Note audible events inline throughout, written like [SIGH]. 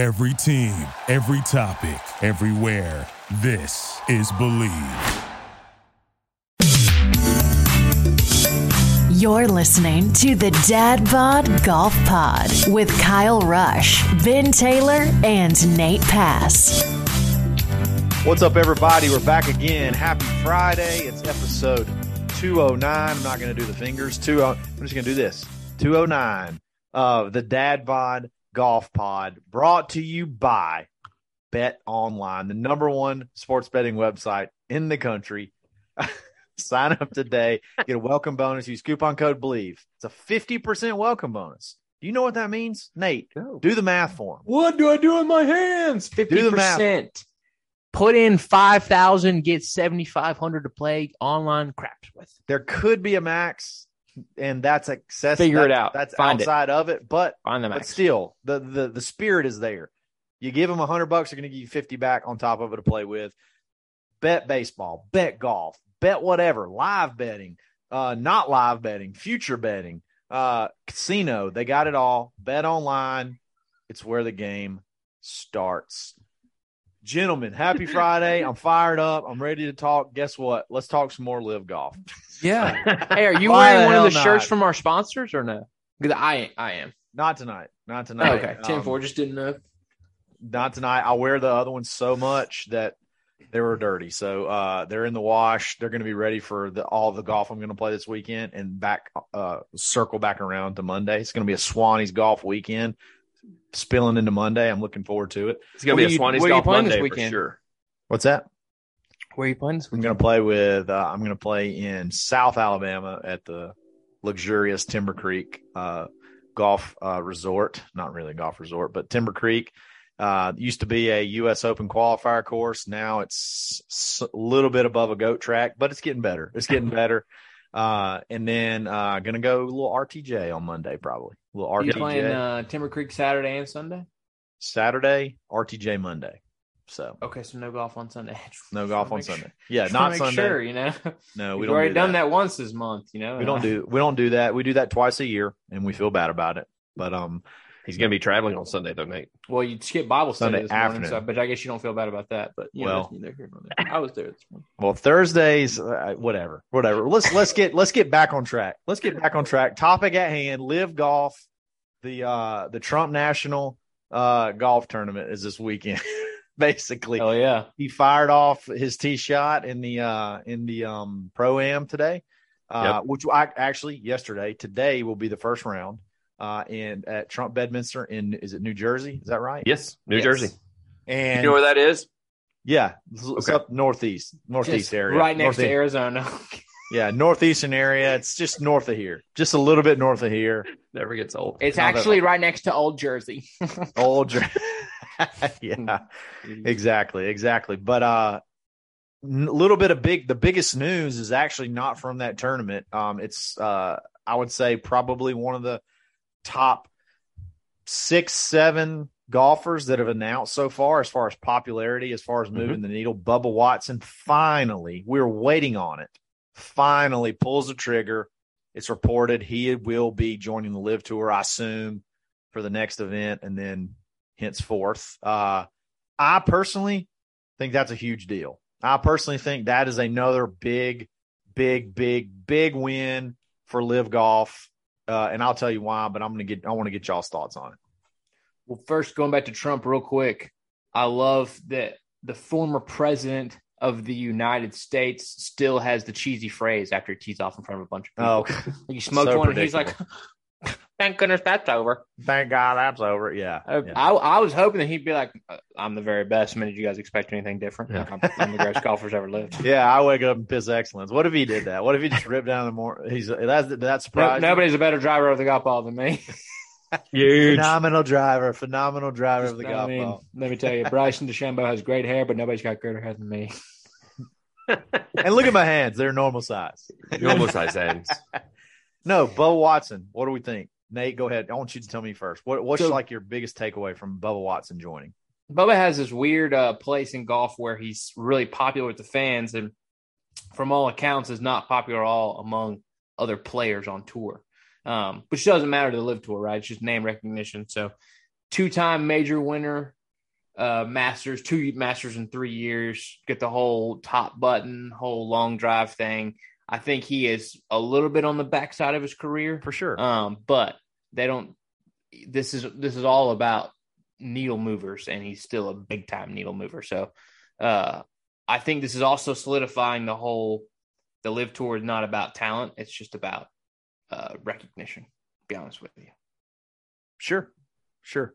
Every team, every topic, everywhere. This is Believe. You're listening to the Dad Bod Golf Pod with Kyle Rush, Ben Taylor, and Nate Pass. What's up, everybody? We're back again. Happy Friday. It's episode 209. I'm not going to do the fingers. Two, oh, I'm just going to do this. 209 of uh, the Dad Bod Golf Pod, brought to you by Bet Online, the number one sports betting website in the country. [LAUGHS] Sign up today, get a welcome bonus. Use coupon code BELIEVE. It's a 50% welcome bonus. Do you know what that means? Nate, do the math for him. What do I do with my hands? 50%. Put in five thousand, get seventy five hundred to play online craps with. There could be a max, and that's access. Figure it that's- out. That's Find it. outside of it, but Find the but max. still, the the the spirit is there. You give them a hundred bucks, they're going to give you fifty back on top of it to play with. Bet baseball, bet golf, bet whatever, live betting, uh, not live betting, future betting, uh, casino. They got it all. Bet online. It's where the game starts. Gentlemen, happy Friday. I'm fired up. I'm ready to talk. Guess what? Let's talk some more live golf. Yeah. [LAUGHS] hey, are you wearing one of the hell shirts from our sponsors or no? Because I I am. Not tonight. Not tonight. okay. Um, Ten four. Just didn't know. not tonight. I wear the other ones so much that they were dirty. So uh, they're in the wash. They're going to be ready for the, all the golf I'm going to play this weekend and back uh, circle back around to Monday. It's going to be a Swanee's golf weekend, spilling into Monday. I'm looking forward to it. It's gonna Where be a you- Swanee's where Golf playing this Monday for weekend? sure. What's that? Where are you playing this I'm going to play with. Uh, I'm going to play in South Alabama at the luxurious Timber Creek uh, Golf uh, Resort. Not really a golf resort, but Timber Creek. Uh, used to be a U.S. Open qualifier course. Now it's s- a little bit above a goat track, but it's getting better. It's getting [LAUGHS] better. Uh, and then uh, going to go a little RTJ on Monday, probably. Little Are you playing uh, Timber Creek Saturday and Sunday? Saturday, RTJ Monday. So Okay, so no golf on Sunday. [LAUGHS] no golf on sure- Sunday. Yeah, just not make Sunday. Sure, you know. No, we We've don't already do done that once this month. You know. we don't do we don't do that. We do that twice a year, and we feel bad about it. But um, He's gonna be traveling on Sunday, though, Nate. Well, you skip Bible study Sunday this morning, so, but I guess you don't feel bad about that. But you Well. [LAUGHS] that's neither here nor there. I was there this morning. well Thursdays, uh, whatever, whatever. Let's let's get let's get back on track. Let's get back on track. Topic at hand: Live Golf. The uh the Trump National uh golf tournament is this weekend. [LAUGHS] Basically, Oh yeah, he fired off his tee shot in the uh in the um pro am today uh which I actually yesterday today will be the first round uh in at Trump Bedminster in is it New Jersey is that right Yes, New Yes. Jersey. and You know where that is? yeah it's, it's Okay. up northeast northeast Just area right next to Arizona. [LAUGHS] yeah northeastern area it's just north of here just a little bit north of here Never gets old. It's Not that- actually right next to Old Jersey. [LAUGHS] old Jer- [LAUGHS] yeah exactly exactly but uh a little bit of big the biggest news is actually not from that tournament um it's uh i would say probably one of the top six seven golfers that have announced so far as far as popularity as far as moving the needle. Bubba watson finally we're waiting on it finally pulls the trigger. It's reported he will be joining the live tour i assume for the next event and then henceforth. Uh i personally think that's a huge deal. I personally think that is another big, big, big, big win for Live Golf. Uh, and I'll tell you why, but I'm gonna get I want to get y'all's thoughts on it. Well, first, going back to Trump real quick, I love that the former president of the United States still has the cheesy phrase after he tees off in front of a bunch of people. Oh, [LAUGHS] Like he smoked so one, and he's like, "Thank goodness that's over." thank God that's over. Yeah. I, yeah. I, I was hoping that he'd be like, uh, "I'm the very best." I mean, did you guys expect anything different? Yeah. I'm, I'm the greatest golfer's ever lived. [LAUGHS] Yeah, I wake up and piss excellence. What if he did that? What if he just ripped down the more? He's that's that No, surprise. nobody's a better driver of the golf ball than me. [LAUGHS] Huge. phenomenal driver, phenomenal driver of the I golf mean, ball. let me tell you, Bryson DeChambeau has great hair, but nobody's got greater hair than me. [LAUGHS] And look at my hands; they're normal size. Normal size hands. No, Bubba Watson. What do we think? Nate, go ahead. I want you to tell me first. What, what's So- like your biggest takeaway from Bubba Watson joining? Bubba has this weird uh, place in golf where he's really popular with the fans, and from all accounts, is not popular at all among other players on tour. Um, which doesn't matter to the live tour, right? It's just name recognition. So two-time major winner, uh, Masters, two Masters in three years. Get the whole top button, whole long drive thing. I think he is a little bit on the backside of his career, for sure. um, but they don't. This is this is all about needle movers, and he's still a big time needle mover. So, uh, I think this is also solidifying the whole. The live tour is not about talent; it's just about uh, recognition. To be honest with you. Sure, sure.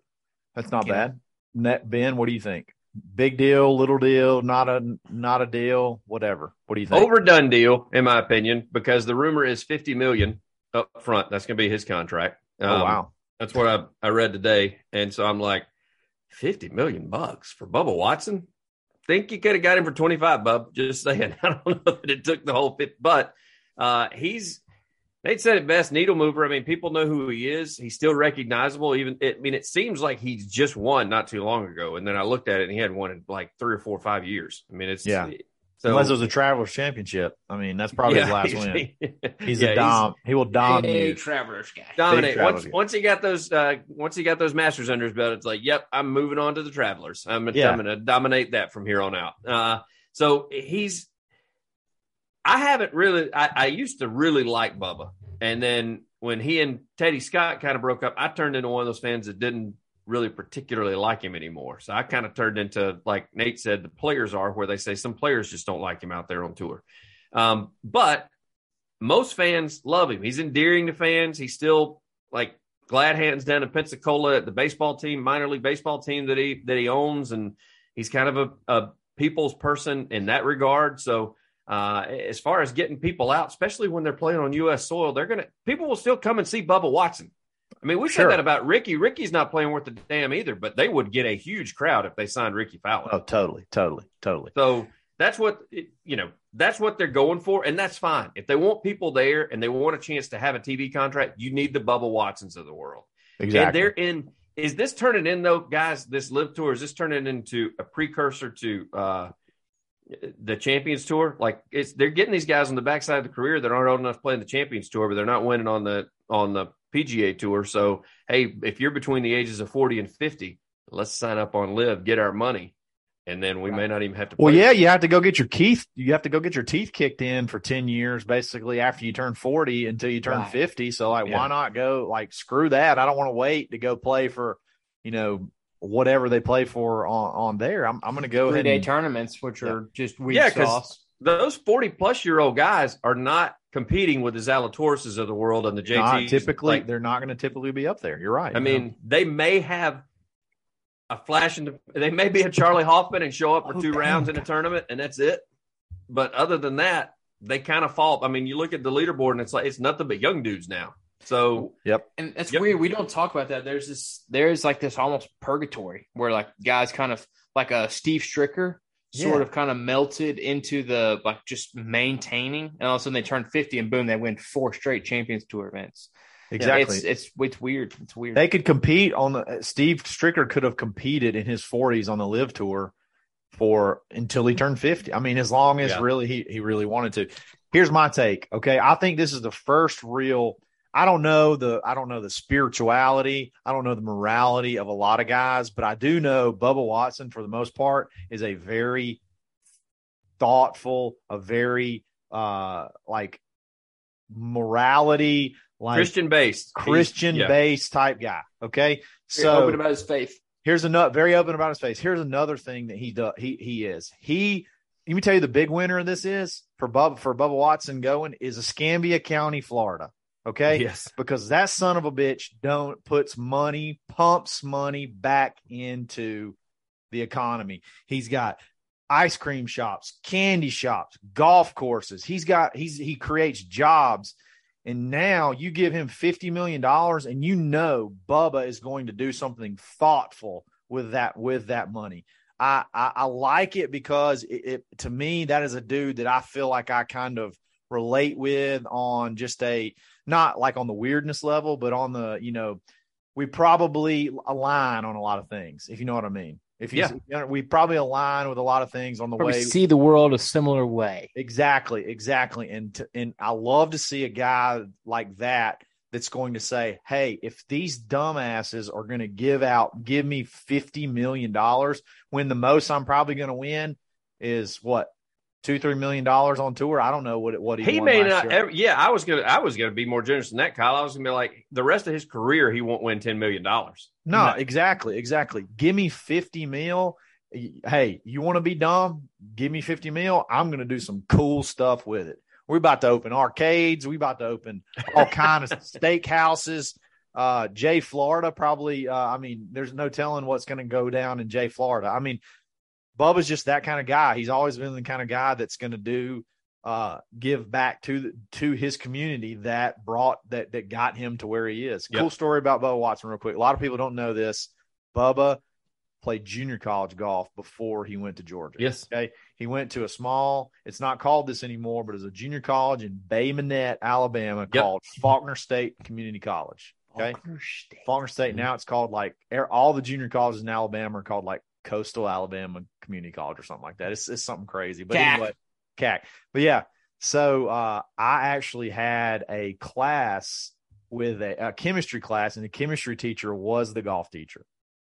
That's not Yeah. bad. Net Ben, what do you think? Big deal, little deal, not a not a deal, whatever. What do you think? Overdone deal, in my opinion, because the rumor is 50 million up front. That's going to be his contract. oh Um, wow. That's what I, I read today. And so I'm like, 50 million bucks for Bubba Watson? Think you could have got him for 25, Bub. Just saying. [LAUGHS] I don't know that it took the whole fit, but uh, he's, Nate said it best, needle mover. I mean, people know who he is. He's still recognizable. Even, I mean, it seems like he's just won not too long ago. And then I looked at it and he had won in like three or four or five years. I mean, it's, Yeah. So, Unless it was a Travelers Championship. I mean, that's probably his last [LAUGHS] win. He's yeah, a dom. He will Hey, dominate. Travelers guy. dominate. Big Once Travelers. once he got those uh once he got those masters under his belt, it's like, yep, I'm moving on to the travelers. I'm, Yeah. I'm gonna dominate that from here on out. Uh so he's I haven't really I, I used to really like Bubba. And then when he and Teddy Scott kind of broke up, I turned into one of those fans that didn't really particularly like him anymore. So I kind of turned into like Nate said, the players are where they say some players just don't like him out there on tour. Um, but most fans love him. He's endearing to fans. He's still like glad hands down in Pensacola at the baseball team, minor league baseball team that he that he owns, and he's kind of a, a people's person in that regard. So uh, as far as getting people out, especially when they're playing on U.S. soil, they're gonna people will still come and see Bubba Watson. I mean, we Sure. said that about Rickie. Rickie's not playing worth a damn either, but they would get a huge crowd if they signed Rickie Fowler. Oh, totally, totally, totally. So that's what you know. That's what they're going for, and that's fine. If they want people there and they want a chance to have a TV contract, you need the Bubba Watsons of the world. And Exactly. they're in. Is this turning in though, guys? This live tour is this turning into a precursor to uh, the Champions Tour? Like it's they're getting these guys on the backside of the career that aren't old enough playing the Champions Tour, but they're not winning on the on the PGA Tour. So hey, if you're between the ages of forty and fifty, let's sign up on Live, get our money, and then we may not even have to. Well, play. yeah, you have to go get your teeth. You have to go get your teeth kicked in for ten years, basically after you turn forty until you turn Right. fifty. So, like, Yeah. why not go? Like, screw that. I don't want to wait to go play for, you know, whatever they play for on on there. I'm I'm going to go Three ahead. day And, tournaments, which are just weak Yeah, 'cause- sauce. those 40 plus year old guys are not competing with the Zalatorses of the world and the not typically, Like, they're not going to typically be up there. You're right. I mean, they may have a flash in the, they may be a Charley Hoffman and show up for Oh, two dang. rounds in a tournament and that's it. But other than that, they kind of fall. I mean, you look at the leaderboard and it's like, it's nothing but young dudes now. So yep. And that's Yep. weird. We don't talk about that. There's this. There's like this almost purgatory where like guys kind of like a Steve Stricker sort Yeah. of kind of melted into the like just maintaining, and all of a sudden they turn 50 and boom, they win four straight Champions Tour events. Exactly. It's it's it's weird. It's weird. They could compete on the Steve Stricker could have competed in his 40s on the live tour for until he turned 50. I mean, as long as Yeah. really he he really wanted to. Here's my take. Okay. I think this is the first real I don't know the I don't know the spirituality, I don't know the morality of a lot of guys, but I do know Bubba Watson for the most part is a very thoughtful, a very uh like morality like Christian based. Christian yeah. based type guy. Okay. So Very open So about his faith. here's another very open about his faith. Here's another thing that he does. He he is. He let me tell you the big winner of this is for Bubba for Bubba Watson going is Escambia County, Florida. Okay. Yes. Because that son of a bitch don't puts money, pumps money back into the economy. He's got ice cream shops, candy shops, golf courses. He's got he's he creates jobs. And now you give him $50 million and you know Bubba is going to do something thoughtful with that with that money. I, I, I like it because it, it to me that is a dude that I feel like I kind of relate with on just a not like on the weirdness level, but on the you know we probably align on a lot of things if you know what I mean. If you, Yeah. we probably align with a lot of things on the Probably way see the world a similar way. Exactly, exactly. And to, and I love to see a guy like that that's going to say, "Hey, if these dumbasses are going to give out, give me fifty million dollars, when the most I'm probably going to win is what two, three million dollars on tour. I don't know what it, what he, He won may last not. year. Ever, yeah, I was gonna. I was gonna be more generous than that, Kyle. I was gonna be like the rest of his career, he won't win ten million dollars. No, exactly, exactly. Give me 50 mil. Hey, you want to be dumb? Give me 50 mil. I'm going to do some cool stuff with it. We're about to open arcades. We're about to open all kind of [LAUGHS] steakhouses. Uh, Jay Florida probably. Uh, I mean, there's no telling what's going to go down in Jay Florida. I mean, Bubba's just that kind of guy. He's always been the kind of guy that's going to do uh, give back to the, to his community that brought that that got him to where he is. Yep. Cool story about Bubba Watson, real quick. A lot of people don't know this. Bubba played junior college golf before he went to Georgia. Yes. Okay. He went to a small, it's not called this anymore, but it's a junior college in Bay Minette, Alabama Yep. called Faulkner State Community College. Okay. Faulkner State. Now it's called like all the junior colleges in Alabama are called like Coastal Alabama Community College or something like that. It's, it's something crazy. But CAC. anyway, CAC. But yeah, so uh, I actually had a class with a, a chemistry class, and the chemistry teacher was the golf teacher,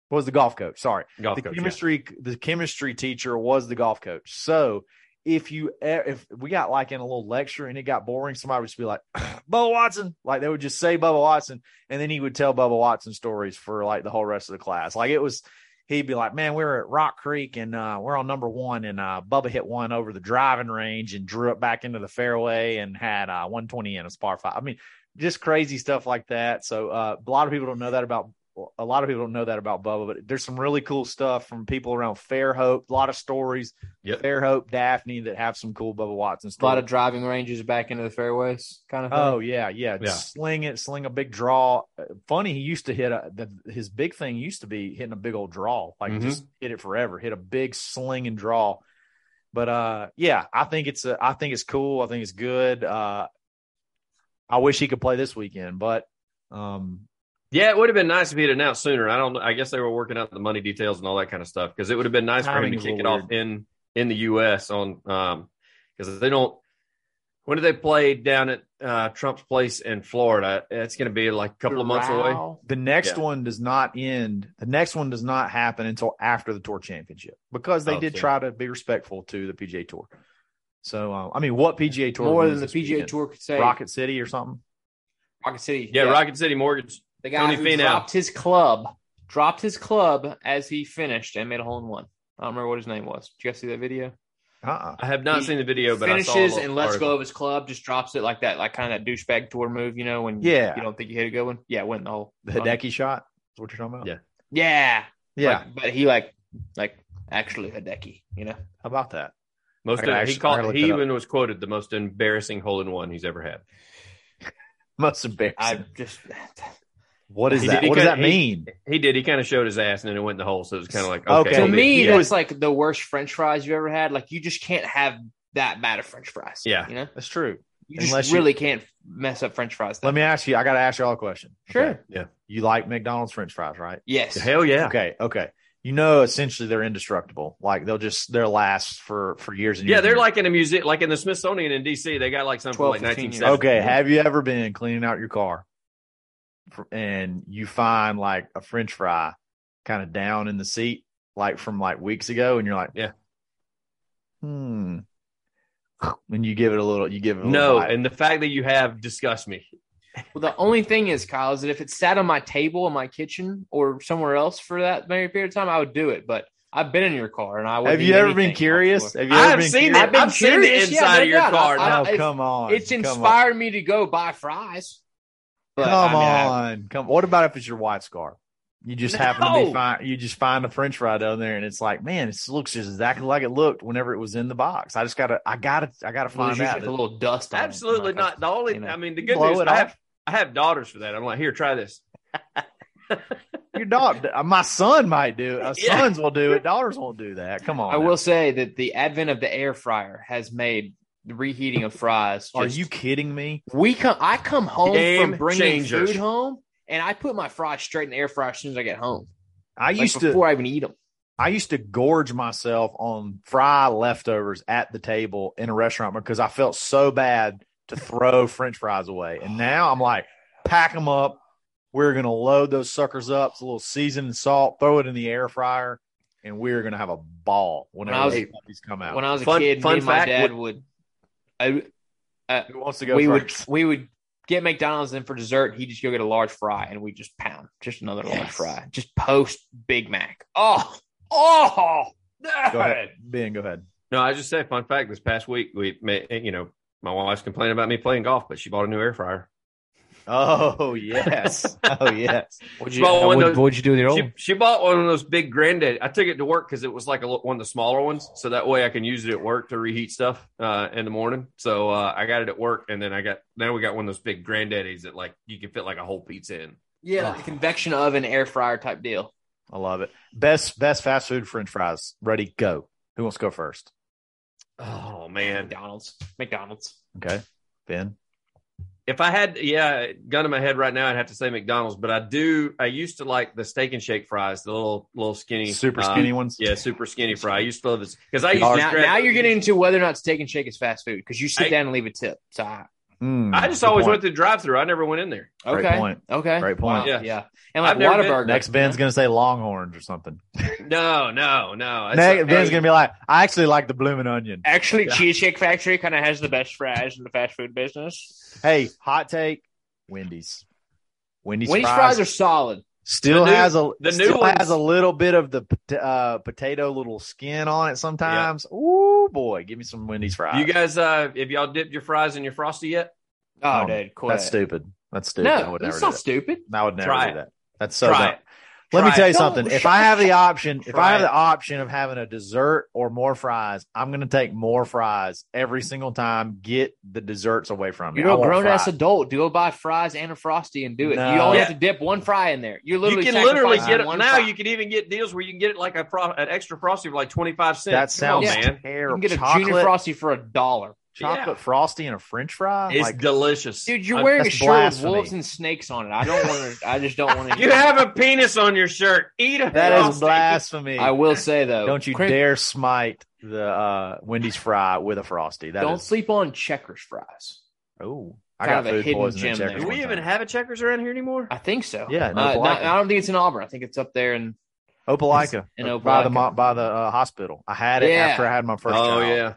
was the golf coach. Sorry, Golf the coach, yeah. chemistry the chemistry teacher was the golf coach. So if you if we got like in a little lecture and it got boring, somebody would just be like, [CLEARS THROAT] Bubba Watson. Like they would just say Bubba Watson, and then he would tell Bubba Watson stories for like the whole rest of the class. Like it was he'd be like, Man, we were at Rock Creek and uh we're on number one and uh Bubba hit one over the driving range and drew it back into the fairway and had uh 120 in a par five. I mean, just crazy stuff like that. So uh a lot of people don't know that about a lot of people don't know that about Bubba, but there's some really cool stuff from people around Fairhope. A lot of stories, Yep. Fairhope, Daphne that have some cool Bubba Watson stuff. A lot of driving ranges back into the fairways, kind of. Thing. Oh yeah, yeah, Yeah. Sling it, sling a big draw. Uh, Funny, he used to hit a. The, his big thing used to be hitting a big old draw, like Mhm. just hit it forever, hit a big sling and draw. But uh, yeah, I think it's a, I think it's cool. I think it's good. Uh, I wish he could play this weekend, but um, Yeah, it would have been nice if he had announced sooner. I don't. know. I guess they were working out the money details and all that kind of stuff because it would have been nice for him to kick it little off in in the U.S. on um because they don't. When do they play down at uh, Trump's place in Florida? It's going to be like a couple of months away. The next Yeah. one does not end. The next one does not happen until after the tour championship because they Oh, did yeah. try to be respectful to the PGA Tour. So uh, I mean, what PGA Tour More than the PGA weekend? Tour could say. Rocket City or something? Rocket City. Yeah, Rocket City Mortgage. The guy Tony who Finau. dropped his club, dropped his club as he finished and made a hole in one. I don't remember what his name was. Did you guys see that video? Uh-uh. I have not He seen the video, but I saw Finishes and lets article. go of his club, just drops it like that, like kind of that douchebag tour move, you know, when Yeah. you don't think you hit a good one. Yeah, went in the hole. The Hideki shot is what you're talking about? Yeah. Yeah, Yeah. Like, but he like like actually Hideki, you know. How about that? Most I gotta he called. He that up. even was quoted the most embarrassing hole in one he's ever had. [LAUGHS] Most embarrassing. I just what is He that? did- What does that kinda- he- mean? He did. He kind of showed his ass and then it went in the hole. So it was kind of like Okay. okay. to me, he that's was- like the worst French fries you've ever had. Like you just can't have that bad of French fries. Yeah. you know, That's true. you just Unless you- really can't mess up French fries. Let me ask you. I got to ask you all a question. Sure. Okay. You like McDonald's French fries, right? Yes. hell yeah. Okay. Okay. You know, essentially they're indestructible. Like they'll just they'll last for for years and years. Yeah, they're like in a museum, like in the Smithsonian in DC. They got like something 12, like 15 years. 1970. Okay, have you ever been cleaning out your car fr- and you find like a French fry kind of down in the seat, like from like weeks ago, and you're like, Yeah. hmm. And you give it a little, you give it a No, little bite. and the fact that you have disgusts me. Well, the only thing is, Kyle, is that if it sat on my table in my kitchen or somewhere else for that very period of time, I would do it. But I've been in your car and I would. have you ever been curious? Have you ever I've been seen curious? it. I've been I've seen the curious, yeah, inside no of your doubt. car. I- now. Oh, come on! It's come on. inspired me to go buy fries. But, Come I mean, I- on, come. What about if it's your wife's car? You just [LAUGHS] happen to be No. find, you just find a French fry down there, and it's like, man, it looks just exactly like it looked whenever it was in the box. I just gotta, I gotta, I gotta find there's out. a little dust. On. Absolutely not. The only, you know. I mean, the good Blow news, it I off. have, I have daughters for that. I'm like, here, try this. [LAUGHS] Your dog, my son might do it. Uh, [LAUGHS] Yeah. Sons will do it. Daughters won't do that. Come on. I now. will say that the advent of the air fryer has made the reheating of fries. Are you kidding me? We come. I come home Game from bringing changer. food home, and I put my fries straight in the air fryer as soon as I get home. I Like used to, before I even eat them. I used to gorge myself on fry leftovers at the table in a restaurant because I felt so bad to throw French fries away. And now I'm like, pack them up. We're gonna load those suckers up, it's a little seasoned salt, throw it in the air fryer, and we're gonna have a ball whenever When I was- those puppies come out. When I was a Fun- kid, fun me and my dad what- would. I, uh, Who wants to go we first? would we would get McDonald's and for dessert he'd just go get a large fry and we just pound just another large fry just post Big Mac. Oh oh. Go ahead, Ben. Go ahead. No, I just said fun fact. This past week, we made, you know, my wife's complaining about me playing golf, but she bought a new air fryer. Oh [LAUGHS] yes, oh yes. What'd you- what, those- what'd you do with your She, old? she bought one of those big granddad. I took it to work because it was like a, li- one of the smaller ones, so that way I can use it at work to reheat stuff uh, in the morning. So uh, I got it at work, and then I got now we got one of those big granddaddies that like you can fit like a whole pizza in. Yeah, like a convection oven air fryer type deal. I love it. Best best fast food French fries. Ready? Go. Who wants to go first? Oh man, McDonald's. McDonald's. Okay, Ben. If I had yeah gun in my head right now, I'd have to say McDonald's. But I do. I used to like the steak and shake fries, the little little skinny, Super uh, skinny ones. Yeah, super skinny fry. I used to love this because I used Now- to Now, grab- now you're getting into whether or not steak and shake is fast food because you sit I- down and leave a tip. So I, Mm, I just always point. went through drive through. I never went in there. Great okay, point. okay, Great point. Wow, Yeah. yeah, and like I've never been- Whataburger. Next Ben's gonna say Longhorns or something. [LAUGHS] No, no, no. Next a- Ben's hey, gonna be like, I actually like the blooming onion. Actually, Cheesecake Factory kind of has the best fries in the fast food business. Hey, hot take, Wendy's. Wendy's, Wendy's fries, fries are solid. still The new- has a the new still ones- has a little bit of the uh, potato little skin on it sometimes. Ooh boy, give me some Wendy's fries. You guys, uh, have y'all dipped your fries in your frosty yet? Oh, Oh, dude, quit. That's stupid. That's stupid. I No, would never it's do not that. stupid. I would never Try do it. that. That's so Try dumb. it. Let me tell it. you something. If I have the [LAUGHS] option, if I have it. the option of having a dessert or more fries, I'm going to take more fries every single time. Get the desserts away from me. You're a grown ass adult. Do go buy fries and a frosty and do it. No. You only Yeah. have to dip one fry in there. You're You literally can literally get it one now. fry. You can even get deals where you can get it like a fro- an extra frosty for like twenty five cents. That sounds on, man. terrible. You can get a chocolate, junior frosty for a dollar. Chocolate Yeah. frosty and a French fry. It's like, delicious, Dude, you're wearing a that's shirt with wolves and snakes on it. I don't want to. I just don't want to. [LAUGHS] You have a penis on your shirt. Eat a that is frosty. blasphemy. I will say though, Don't you Crin- dare smite the uh, Wendy's fry with a frosty. That don't is- sleep on Checkers fries. Oh, I kind got of a hidden gem Checkers there. Do we even time. have a checkers around here anymore? I think so. Yeah, in Uh, not- I don't think it's in Auburn. I think it's up there in. Opelika In uh, by the by the uh, hospital. I had it Yeah. after I had my first oh child. yeah,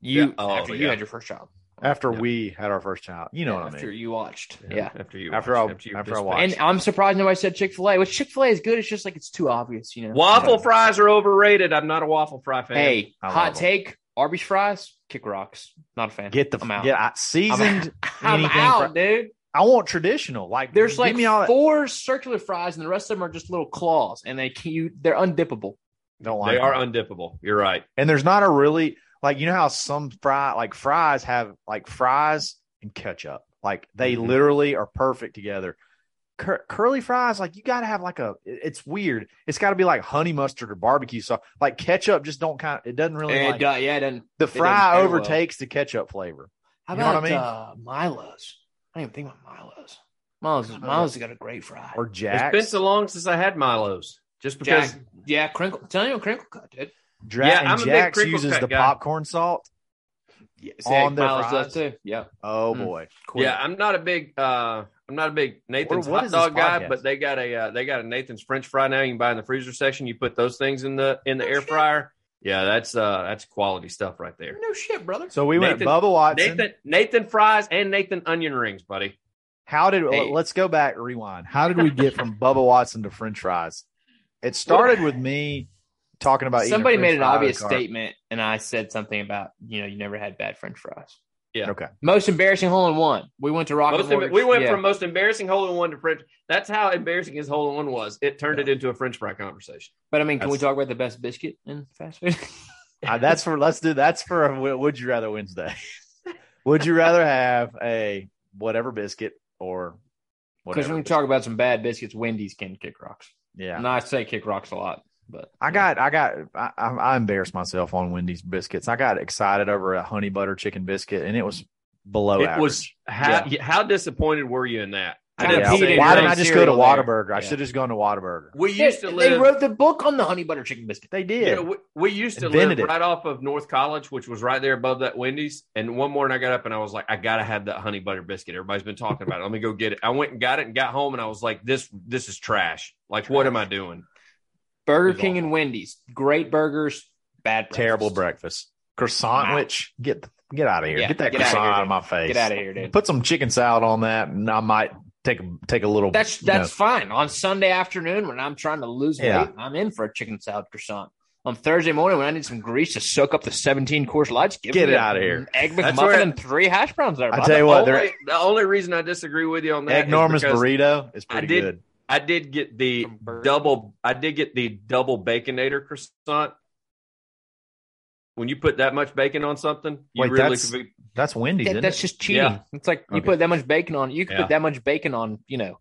You Yeah. Oh, after you had your first child. After Yeah. we had our first child, you know Yeah, what I mean. after you watched. Yeah. After you, After watched- I- you after I watched. And I'm surprised nobody said Chick Fil A. Which Chick Fil A is good. It's just like it's too obvious, you know. Waffle fries are overrated. I'm not a waffle fry fan. Hey, I love hot 'em. take: Arby's fries, kick rocks. Not a fan. Get the I'm out. get I, seasoned. I'm [LAUGHS] out, fri- dude. I want traditional. Like There's give like me all that. four circular fries, and the rest of them are just little claws, and they can you they're undippable. Don't like they are undippable. You're right. and there's not a really like you know how some fry like fries have like fries and ketchup. Like they Mhm. literally are perfect together. Cur- curly fries, like you got to have like a. It's weird. It's got to be like honey mustard or barbecue sauce. Like ketchup, just don't kind. It doesn't really. It like, do- yeah, it doesn't. the doesn't fry pair well. overtakes the ketchup flavor. How You know about what I mean? uh, Milo's? I didn't even think about Milo's. Milo's, Milo's has got a great fry. Or Jack. It's been so long since I had Milo's. Just because Jack, yeah, crinkle. Tell you, crinkle cut, dude. Dra- Yeah, and I'm a big Jack's crinkle uses the guy. popcorn salt. Yeah, On their Milo's fries? does too. Yeah. Oh Mm. boy. Yeah, I'm not a big uh I'm not a big Nathan's What- what hot dog guy, but they got a uh, they got a Nathan's French fry now. You can buy in the freezer section. You put those things in the in the Oh, air shit. fryer. Yeah, that's uh that's quality stuff right there. No shit, brother. So we went Nathan- Bubba Watson. Nathan Nathan fries and Nathan onion rings, buddy. How did Hey. let's go back, rewind. How did we get from Bubba Watson to French fries? It started with me talking about Somebody made an fry in the obvious statement, and I said something about you know you never had bad French fries. Yeah. Okay. Most embarrassing hole in one. We went to Rocket Most Mortgage. we went yeah. from most embarrassing hole in one to French. That's how embarrassing his hole in one was. It turned it into a French fry conversation. But I mean, can we talk about the best biscuit in fast food? [LAUGHS] Uh, that's for let's do that's for a w- would you rather Wednesday. [LAUGHS] would you rather have a whatever biscuit or Because when we talk about some bad biscuits, Wendy's can kick rocks. yeah. And I say kick rocks a lot, but I got, I got, I, I I embarrassed myself on Wendy's biscuits. I got excited over a honey butter chicken biscuit, and it was below it average. was how how disappointed were you in that? I didn't Yeah. peed Why didn't I just go to cereal there. Whataburger? I Yeah. should have just gone to Whataburger. We used to live. They wrote the book on the honey butter chicken biscuit. They You did. know, we, we used to Invented live it. right off of North College, which was right there above that Wendy's. And one morning I got up and I was like, I gotta have that honey butter biscuit. Everybody's been talking about it. Let me go get it. I went and got it and got home and I was like, this this is trash. Like, what am I doing? Burger It's King awful. and Wendy's, great burgers, bad breakfast. Terrible breakfast. Croissant, Wow. which get get out of here. Yeah, get that get outta croissant here, out of my face. Get out of here, dude. Put some chicken salad on that, and I might take a take a little. That's you know, that's fine. On Sunday afternoon when I'm trying to lose Yeah. weight, I'm in for a chicken salad croissant. On Thursday morning when I need some grease to soak up the 17 Coors Lights, give Get me it out of here. Egg That's McMuffin where- and three hash browns there. I tell you what, only, they're- the only reason I disagree with you on that Egg is Norman's burrito is I pretty did- good. I did get the double. I did get the double baconator croissant. When you put that much bacon on something, you Wait, really that's- could be. That's Wendy's. That- isn't that's it? just cheating. Yeah. It's like you Okay. put that much bacon on. You could Yeah. put that much bacon on. You know,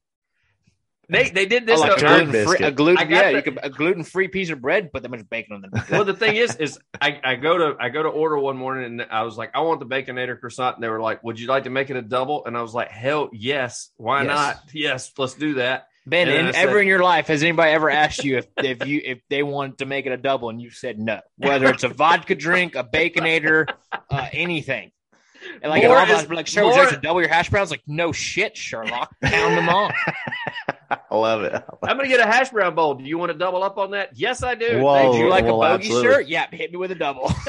They they did this. like a gluten free, a gluten. I Yeah, the- you could a gluten free piece of bread. Put that much bacon on the. [LAUGHS] well, the thing is, is I, I go to I go to order one morning and I was like, I want the baconator croissant, and they were like, Would you like to make it a double? And I was like, Hell yes, why Yes. not? Yes, let's do that. Ben, And then in, said- ever in your life has anybody ever asked you if if you if they wanted to make it a double and you said no? Whether it's a vodka drink, a baconator, uh, anything. And like, More at Wawa's, is- like, sir, would you more- like to double your hash browns? Like, no shit, Sherlock. Pound them on. [LAUGHS] I love it. I'm gonna get a hash brown bowl. Do you want to double up on that? Yes, I do. Whoa. Thank Would you you. like well, a bogey, absolutely. sir? Yeah, hit me with a double. [LAUGHS] [LAUGHS]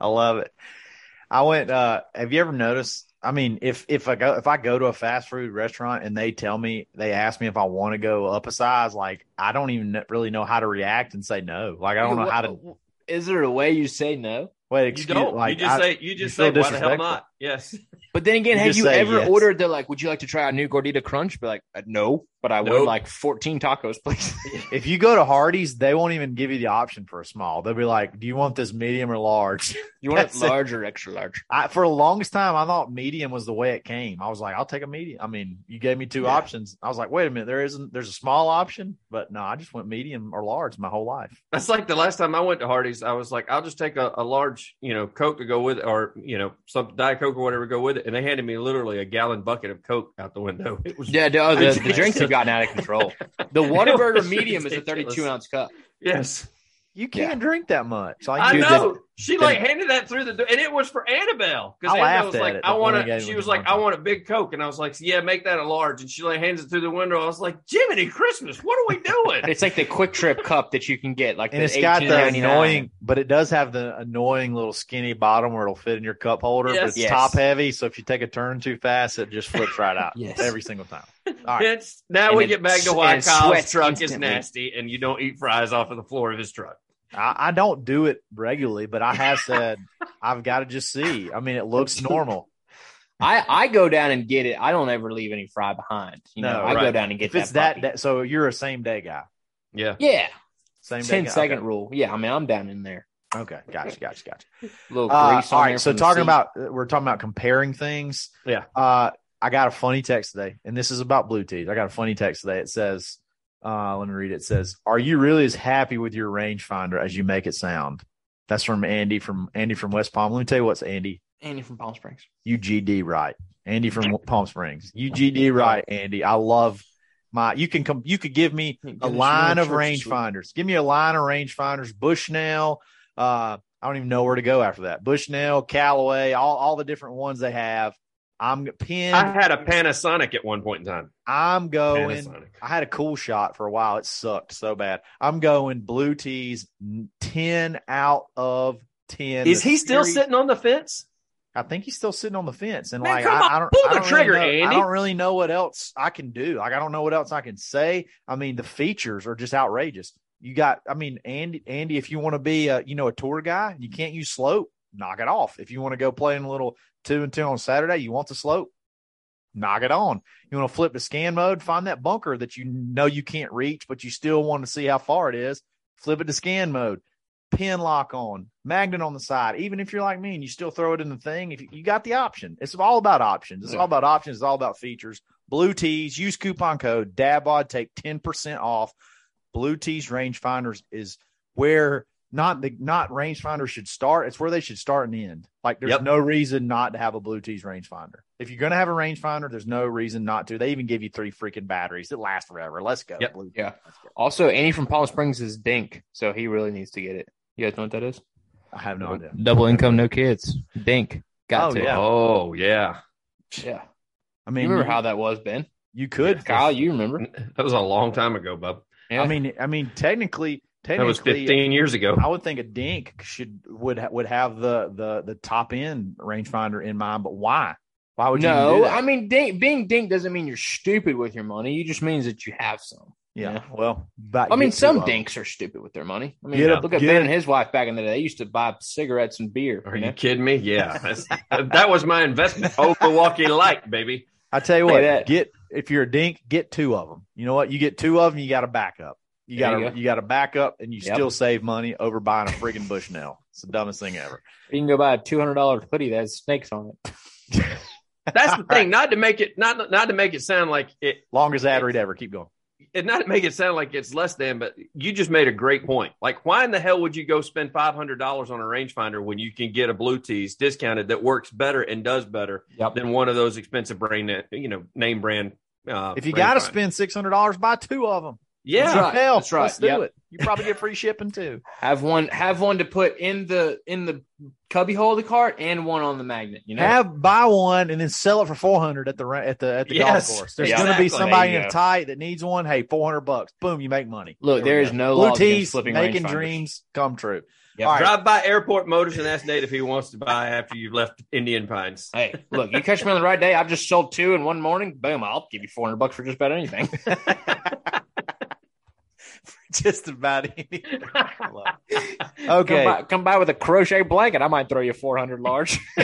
I love it. I went. uh Have you ever noticed? I mean, if if I go if I go to a fast food restaurant and they tell me they ask me if I want to go up a size, like I don't even really know how to react and say no. Like I don't know how to. Is there a way you say no? Wait, You excuse, don't. Like you just I- say you just feel say why the hell not? Yes. [LAUGHS] But then again, You have you ever yes. ordered? They're like, "Would you like to try a new gordita crunch?" Be like, uh, "No," but I would like 14 tacos, please. [LAUGHS] If you go to Hardee's, they won't even give you the option for a small. They'll be like, "Do you want this medium or large?" [LAUGHS] You want it That's it. large or extra large? I, for the longest time, I thought medium was the way it came. I was like, I'll take a medium. I mean, you gave me two Yeah. options. I was like, wait a minute, there isn't. There's a small option, but no, I just went medium or large my whole life. That's like the last time I went to Hardee's. I was like, I'll just take a, a large, you know, Coke to go with or you know, some Diet Coke or whatever go with it. And they handed me literally a gallon bucket of Coke out the window. [LAUGHS] It was Yeah, the, the, the drinks have gotten out of control. The [LAUGHS] Whataburger medium is a 32 ounce cup. yes, You can't Yeah. drink that much. Like, I dude, know. she then- like handed that through the door, and it was for Annabelle because I Annabelle laughed was at like, it "I want one they to." She was like, "I want a big Coke," and I was like, "Yeah, make that a large." And she like hands it through the window. I was like, "Jiminy Christmas, what are we doing?" [LAUGHS] It's like the QuikTrip cup that you can get, like and the it's got the annoying, but it does have the annoying little skinny bottom where it'll fit in your cup holder. Yes. But it's Yes. top heavy, so if you take a turn too fast, it just flips right out. [LAUGHS] Yes. every single time. All right. Now And we get back to why and it Kyle's truck instantly. is nasty, and you don't eat fries off of the floor of his truck. I, I don't do it regularly, but I have said [LAUGHS] I've got to just see. I mean, it looks normal. I, I go down and get it. I don't ever leave any fry behind. You know, No, I go down and get If it's that. that, so you're a same day guy. Yeah, yeah, Same 10 guy? second Okay. rule. Yeah, I mean, I'm down in there. Okay, gotcha, gotcha, gotcha. little Uh, grease all on right, so talking seat. about we're talking about comparing things. Yeah. Uh, I got a funny text today, and this is about blue tees. I got a funny text today. It says, uh, let me read it. It says, "Are you really as happy with your rangefinder as you make it sound?" That's from Andy from Andy from West Palm. Let me tell you what's Andy. Andy from Palm Springs. UGD right. Andy from Palm Springs. UGD right, Andy. I love my you can come you could give me a line of rangefinders. Give me a line of rangefinders, Bushnell, uh I don't even know where to go after that. Bushnell, Callaway, all all the different ones they have. I'm pinned. I had a Panasonic at one point in time. I'm going Panasonic. I had a Coolshot for a while. It sucked so bad. I'm going blue tees 10 out of 10. Is The he still series- sitting on the fence? I think he's still sitting on the fence, and Man, like I, I don't, pull I the don't trigger, really know, Andy. I don't really know what else I can do. Like I don't know what else I can say. I mean, the features are just outrageous. You got, I mean, Andy, Andy, if you want to be a, you know, a tour guy, you can't use slope. Knock it off. If you want to go play in a little two and two on Saturday, you want the slope. Knock it on. You want to flip to scan mode, find that bunker that you know you can't reach, but you still want to see how far it is. Flip it to scan mode pin lock on, magnet on the side. Even if you're like me and you still throw it in the thing, if you, you got the option, it's all about options. It's all about options. It's all about features. Blue Tees, use coupon code DABOD, take 10% off. Blue Tees Rangefinders is where not the not rangefinder should start. It's where they should start and end. Like there's Yep. no reason not to have a Blue Tees rangefinder. If you're gonna have a rangefinder, there's no reason not to. They even give you three freaking batteries that last forever. Let's go. Yep. Blue Yeah. Let's go. Also, Andy from Palm Springs is Dink, so he really needs to get it. You guys know what that is? I have no idea. Double income, no kids. Dink. Got Oh, to. yeah. Oh yeah, Yeah. I mean, you remember how that was, Ben? you could Kyle, you remember? that was a long time ago, bub. Yeah. I mean, I mean, technically, That was 15 years ago. I would think a Dink should would would have the the the top end rangefinder in mind, but why? Why would you? even no. I mean, dink, being dink doesn't mean you're stupid with your money. It just means that you have some. yeah. yeah. Well, but I mean, some dinks are stupid with their money. I mean, Get a- look at get Ben and his wife back in the day. They used to buy cigarettes and beer. Are you you kidding me? Yeah, [LAUGHS] that was my investment. Oh, Milwaukee Light, baby. I tell you what, get if you're a dink, get two of them. You know what? You get two of them, you got a backup. You There got you to go. you got a backup, and you Yep. still save money over buying a friggin' Bushnell. It's the dumbest thing ever. You can go buy a two hundred dollar hoodie that has snakes on it. [LAUGHS] That's the thing. Not to make it not not to make it sound like it, Longest ad read ever. Keep going. And not to make it sound like it's less than, but you just made a great point. Like, why in the hell would you go spend five hundred dollars on a rangefinder when you can get a Blue Tees discounted that works better and does better Yep. than one of those expensive brand, you know, name brand? Uh, If you got to spend six hundred dollars, buy two of them. Yeah, That's right. Hell, That's right. Let's do Yep. it. You probably get free shipping too. [LAUGHS] Have one. Have one to put in the in the cubby hole of the cart, and one on the magnet. You know. Have buy one and then sell it for four hundred at the ra- at the at the Yes, golf course. There's Yeah. going to be somebody in a go. tight that needs one. Hey, four hundred bucks. Boom, you make money. Look, There there we is go. no Blue laws against tees flipping making dreams come true. Yep. All right. Drive by Airport Motors and ask Nate if he wants to buy after you've left Indian Pines. Hey, look, you catch me on the right day. I've just sold two in one morning. Boom, I'll give you four hundred bucks for just about anything. [LAUGHS] [LAUGHS] Just about anything. [LAUGHS] Come okay. by, come by with a crochet blanket. I might throw you four hundred large. [LAUGHS]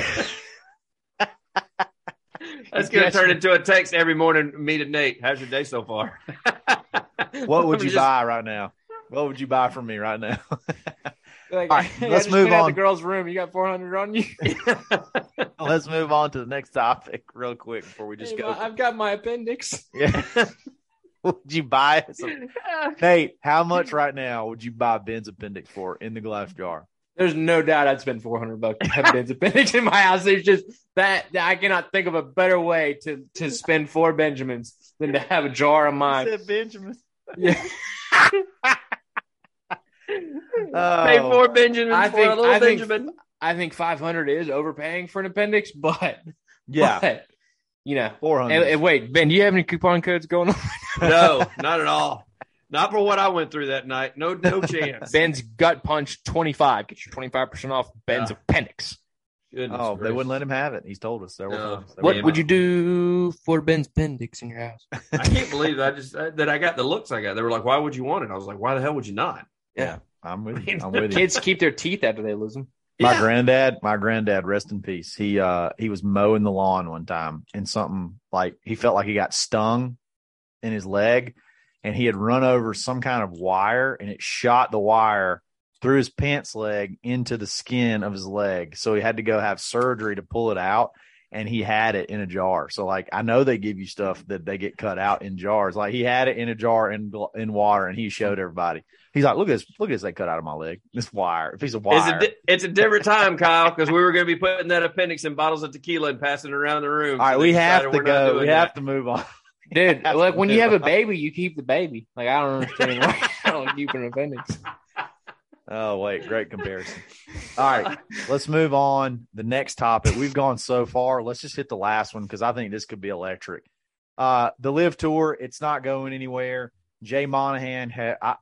That's going to turn into a text every morning. Meet at Nate. How's your day so far? What would you Just- buy right now? What would you buy from me right now? Like, All right, let's move cleaned out on. The girl's room. You got four hundred on you. Let's move on to the next topic real quick before we just Hey, go. my- I've got my appendix. Yeah. Would you buy some? [LAUGHS] Nate, how much right now would you buy Ben's appendix for in the glass jar? There's no doubt I'd spend four hundred bucks to have Ben's appendix in my house. There's just that I cannot think of a better way to to spend four Benjamins than to have a jar of I mine. said Benjamin. Yeah. [LAUGHS] Oh, Pay for Benjamin I for think- a little I think- Benjamin. I think five hundred is overpaying for an appendix, but yeah, but, you know. four hundred. And, and wait, Ben, do you have any coupon codes going on? [LAUGHS] No, not at all. Not for what I went through that night. No, no [LAUGHS] chance. Ben's gut punch twenty five. Get your twenty five percent off Ben's Yeah. appendix. Goodness Oh, they wouldn't let him have it. He's told us several No. times. They What wouldn't you do for Ben's appendix in your house? [LAUGHS] I can't believe I just uh, that I got the looks I got. They were like, "Why would you want it?" I was like, "Why the hell would you not?" Yeah, I'm with you. I'm with you. Kids keep their teeth after they lose them. My Yeah. granddad, my granddad, rest in peace. He uh he was mowing the lawn one time and something like he felt like he got stung in his leg and he had run over some kind of wire and it shot the wire through his pants leg into the skin of his leg. So he had to go have surgery to pull it out and he had it in a jar. So like I know they give you stuff that they get cut out in jars. Like he had it in a jar in in water and he showed everybody. He's like, look at this, look at this they cut out of my leg. This wire, a piece of It's wire. a, di- it's a different time, Kyle, because we were going to be putting that appendix in bottles of tequila and passing it around the room. All right, So we have to go. doing We that. have to move on. [LAUGHS] Dude, Have [LAUGHS] like when you move have a baby, you keep the baby. Like I don't understand why [LAUGHS] I don't keep an appendix. Oh wait, great comparison. All right, let's move on. The next topic. We've gone so far. Let's just hit the last one because I think this could be electric. Uh, the Live Tour. It's not going anywhere. Jay Monahan. Ha- I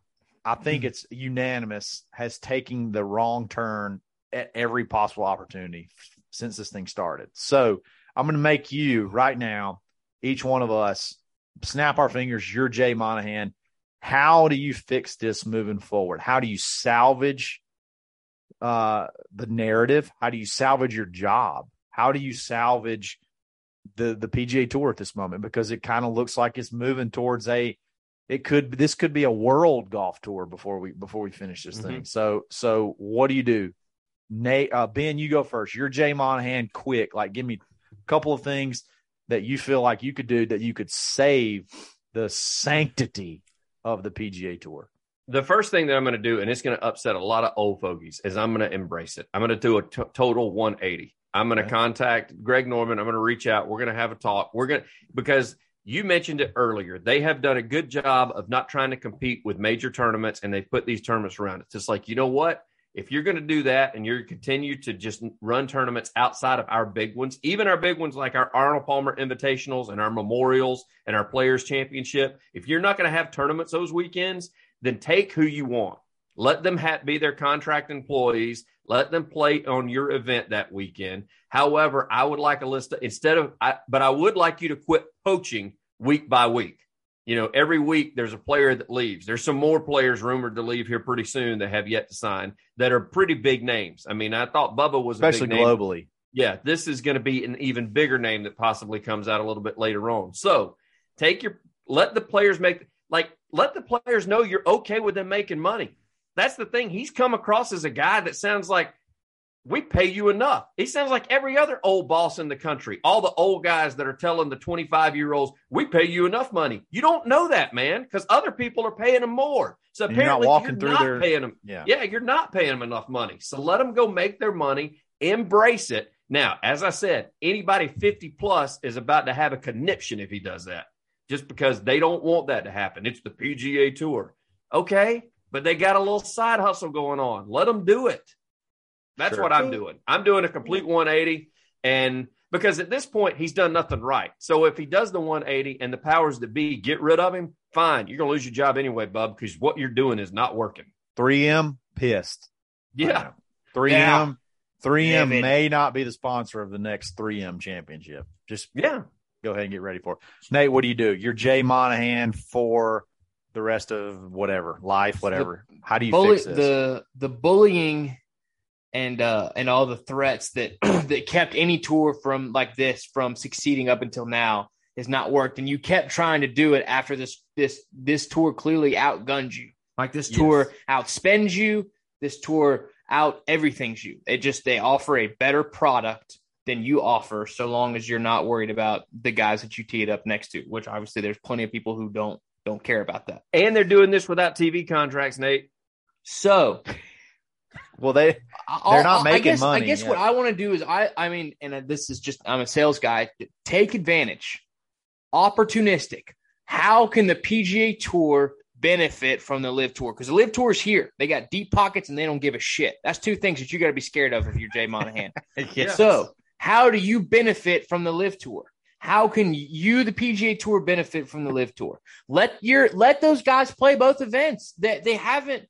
I think it's unanimous. Has taken the wrong turn at every possible opportunity since this thing started. So I'm going to make you right now, each one of us, snap our fingers. You're Jay Monahan. How do you fix this moving forward? How do you salvage uh, the narrative? How do you salvage your job? How do you salvage the the PGA Tour at this moment? Because it kind of looks like it's moving towards a it could this could be a world golf tour before we before we finish this thing. So so what do you do? Nate, uh, Ben, you go first. You're Jay Monahan. Quick, like give me a couple of things that you feel like you could do that you could save the sanctity of the PGA Tour. the first thing that I'm going to do, and it's going to upset a lot of old fogies, is I'm going to embrace it. I'm going to do a t- total 180. I'm going to Okay. contact Greg Norman. I'm going to reach out. We're going to have a talk. We're going to, because you mentioned it earlier. They have done a good job of not trying to compete with major tournaments and they put these tournaments around. It's just like, you know what? If you're going to do that and you're continue to just run tournaments outside of our big ones, even our big ones like our Arnold Palmer Invitationals and our Memorials and our Players Championship, if you're not going to have tournaments those weekends, then take who you want. Let them ha- be their contract employees. Let them play on your event that weekend. However, I would like a list of, instead of, I, but I would like you to quit poaching week by week. You know, every week there's a player that leaves. There's some more players rumored to leave here pretty soon that have yet to sign that are pretty big names. I mean, I thought Bubba was a especially big name. globally. Yeah, this is going to be an even bigger name that possibly comes out a little bit later on. So take your let the players make like let the players know you're okay with them making money. That's the thing. He's come across as a guy that sounds like we pay you enough. He sounds like every other old boss in the country. All the old guys that are telling the 25 year olds, we pay you enough money. You don't know that, man, because other people are paying them more. So And you're not walking you're through not their- paying them. Yeah. Yeah, you're not paying them enough money. So let them go make their money, embrace it. Now, as I said, anybody 50 plus is about to have a conniption if he does that, just because they don't want that to happen. It's the PGA Tour. Okay, but they got a little side hustle going on. Let them do it. That's Sure. what I'm doing. I'm doing a complete 180. And because at this point, he's done nothing right. So if he does the 180 and the powers that be get rid of him, fine. You're going to lose your job anyway, bub, because what you're doing is not working. 3M pissed. Yeah. 3M. Yeah. 3M Livid. may not be the sponsor of the next 3M championship. Just Yeah. go ahead and get ready for it. Nate, what do you do? You're Jay Monahan for the rest of whatever life, whatever. How do you Bully, fix this? the the bullying and uh and all the threats that [CLEARS THROAT] that kept any tour from like this from succeeding up until now has not worked and you kept trying to do it after this this this tour clearly outgunned you like this Yes. tour outspends you this tour out everything's you it just they offer a better product than you offer so long as you're not worried about the guys that you tee it up next to which obviously there's plenty of people who don't don't care about that And they're doing this without TV contracts, Nate. so well, they they're not I'll- I making guess, money, I guess yeah. what I want to do is I I mean, and this is just I'm a sales guy. Take advantage, opportunistic. How can the PGA Tour benefit from the Live Tour? Because the Live Tour is here. They got deep pockets and they don't give a shit. That's two things that you got to be scared of if you're Jay Monahan. [LAUGHS] yeah. So, how do you benefit from the Live Tour? How can you, the PGA Tour, benefit from the Live Tour? Let your let those guys play both events. That they, haven't.